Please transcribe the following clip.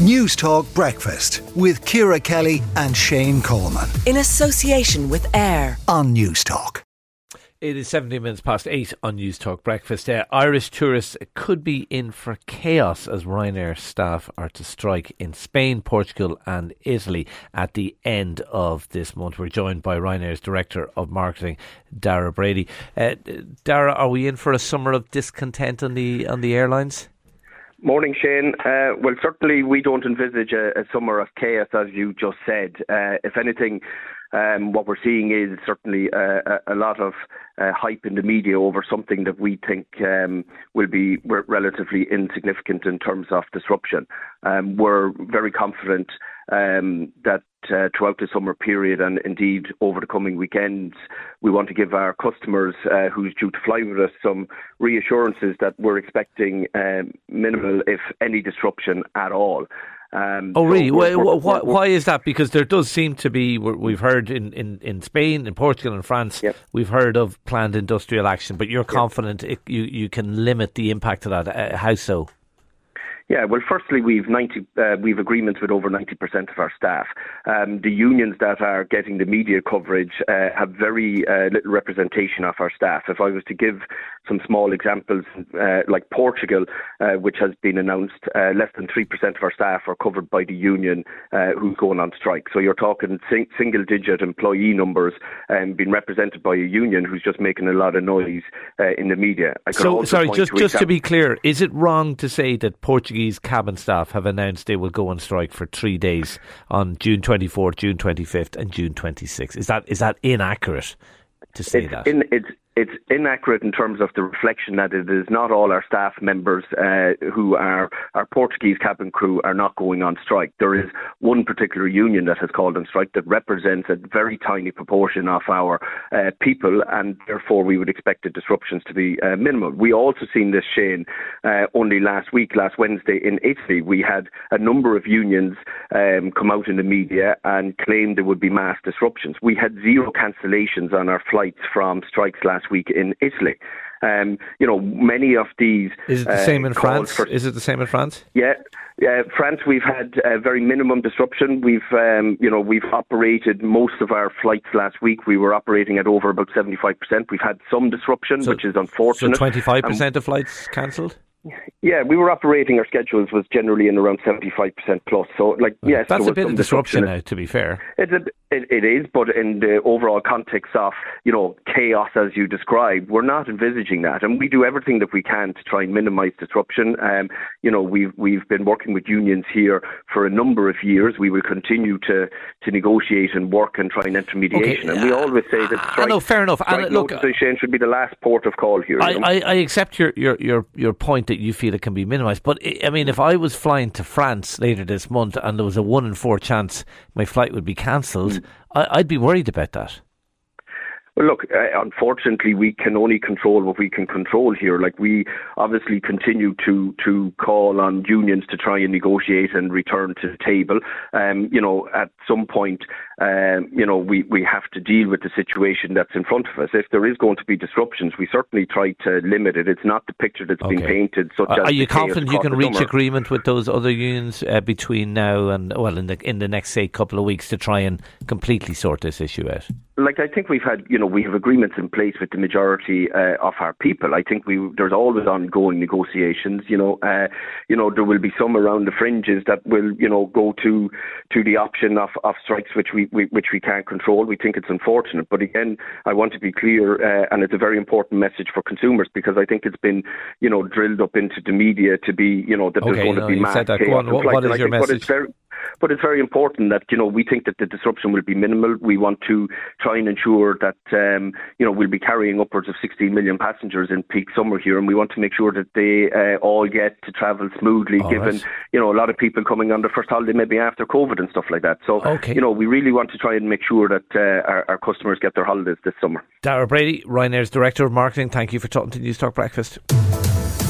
News Talk Breakfast with Ciara Kelly and Shane Coleman. In association with AIR on News Talk. It is 17 minutes past 8 on News Talk Breakfast. Uh, Irish tourists could be in for chaos as Ryanair staff are to strike in Spain, Portugal, and Italy at the end of this month. We're joined by Ryanair's Director of Marketing, Dara Brady. Uh, Dara, are we in for a summer of discontent on the on the airlines? Morning, Shane. Uh, well, certainly we don't envisage a, a, summer of chaos, as you just said. Uh, if anything, um, what we're seeing is certainly a, a lot of uh, hype in the media over something that we think um, will be re- relatively insignificant in terms of disruption. Um, we're very confident um, that uh, throughout the summer period and indeed over the coming weekends, we want to give our customers uh, who's due to fly with us some reassurances that we're expecting um, minimal, if any, disruption at all. Um, oh, really? So we're, we're, why, why, is that? Because there does seem to be, we've heard in, in, in Spain, in Portugal, and France, yep. we've heard of planned industrial action, but you're confident yep. it, you, you can limit the impact of that. Uh, how so? Yeah, well, firstly, we've ninety uh, we've agreements with over ninety percent of our staff. Um, the unions that are getting the media coverage uh, have very uh, little representation of our staff. If I was to give some small examples, uh, like Portugal, uh, which has been announced, uh, less than three percent of our staff are covered by the union who's going on strike. So you're talking sing- single-digit employee numbers um, being represented by a union who's just making a lot of noise in the media. so, sorry, just just to be clear, is it wrong to say that Portugal Portuguese cabin staff have announced they will go on strike for three days on June 24th, June 25th, and June 26th. Is that is that inaccurate to say it's that? In, it's it's inaccurate in terms of the reflection that it is not all our staff members uh, who are our Portuguese cabin crew are not going on strike. There is one particular union that has called on strike that represents a very tiny proportion of our uh, people, and therefore we would expect the disruptions to be uh, minimal. We also seen this, Shane, uh, only last week, last Wednesday in Italy. We had a number of unions um, come out in the media and claim there would be mass disruptions. We had zero cancellations on our flights from strikes last week in Italy. Um, you know, many of these. Is it the uh, same in France? For, is it the same in France? Yeah, yeah. France, we've had a very minimum disruption. We've, um, you know, we've operated most of our flights last week. We were operating at over about seventy-five percent. We've had some disruption, so, which is unfortunate. So twenty-five percent of flights cancelled. Yeah, we were operating our schedules was generally in around seventy five percent plus. So, like, yes, that's a bit of disruption, disruption now. To be fair, it's a, it, it is, but in the overall context of you know chaos as you described, we're not envisaging that, and we do everything that we can to try and minimise disruption. Um, you know, we've we've been working with unions here for a number of years. We will continue to to negotiate and work and try and enter mediation. Okay. And we always say that strike, know, fair enough. Strike and look, should be the last port of call here. I, I, I accept your, your your your point that you feel it can be minimised. But I mean, if I was flying to France later this month and there was a one in four chance my flight would be cancelled, mm. I'd be worried about that. Well, look, uh, unfortunately, we can only control what we can control here. Like we obviously continue to to call on unions to try and negotiate and return to the table. Um, you know, at some point, um, you know, we we have to deal with the situation that's in front of us. If there is going to be disruptions, we certainly try to limit it. It's not the picture that's okay. been painted. Such are, are you confident you can reach summer. agreement with those other unions uh, between now and well, in the in the next say couple of weeks to try and completely sort this issue out? like I think we've had, you know, we have agreements in place with the majority uh, of our people. I think we there's always ongoing negotiations. You know, uh, you know there will be some around the fringes that will, you know, go to to the option of, of strikes which we, we which we can't control. We think it's unfortunate, but again, I want to be clear, uh, and it's a very important message for consumers because I think it's been, you know, drilled up into the media to be, you know, that okay, there's going no, to be mass chaos. What, what is your message? But it's very important that you know we think that the disruption will be minimal. We want to try and ensure that um, you know we'll be carrying upwards of 16 million passengers in peak summer here, and we want to make sure that they uh, all get to travel smoothly. All given right. you know a lot of people coming on their first holiday maybe after COVID and stuff like that. So okay. you know we really want to try and make sure that uh, our, our, customers get their holidays this summer. Dara Brady, Ryanair's Director of Marketing. Thank you for talking to News Talk Breakfast.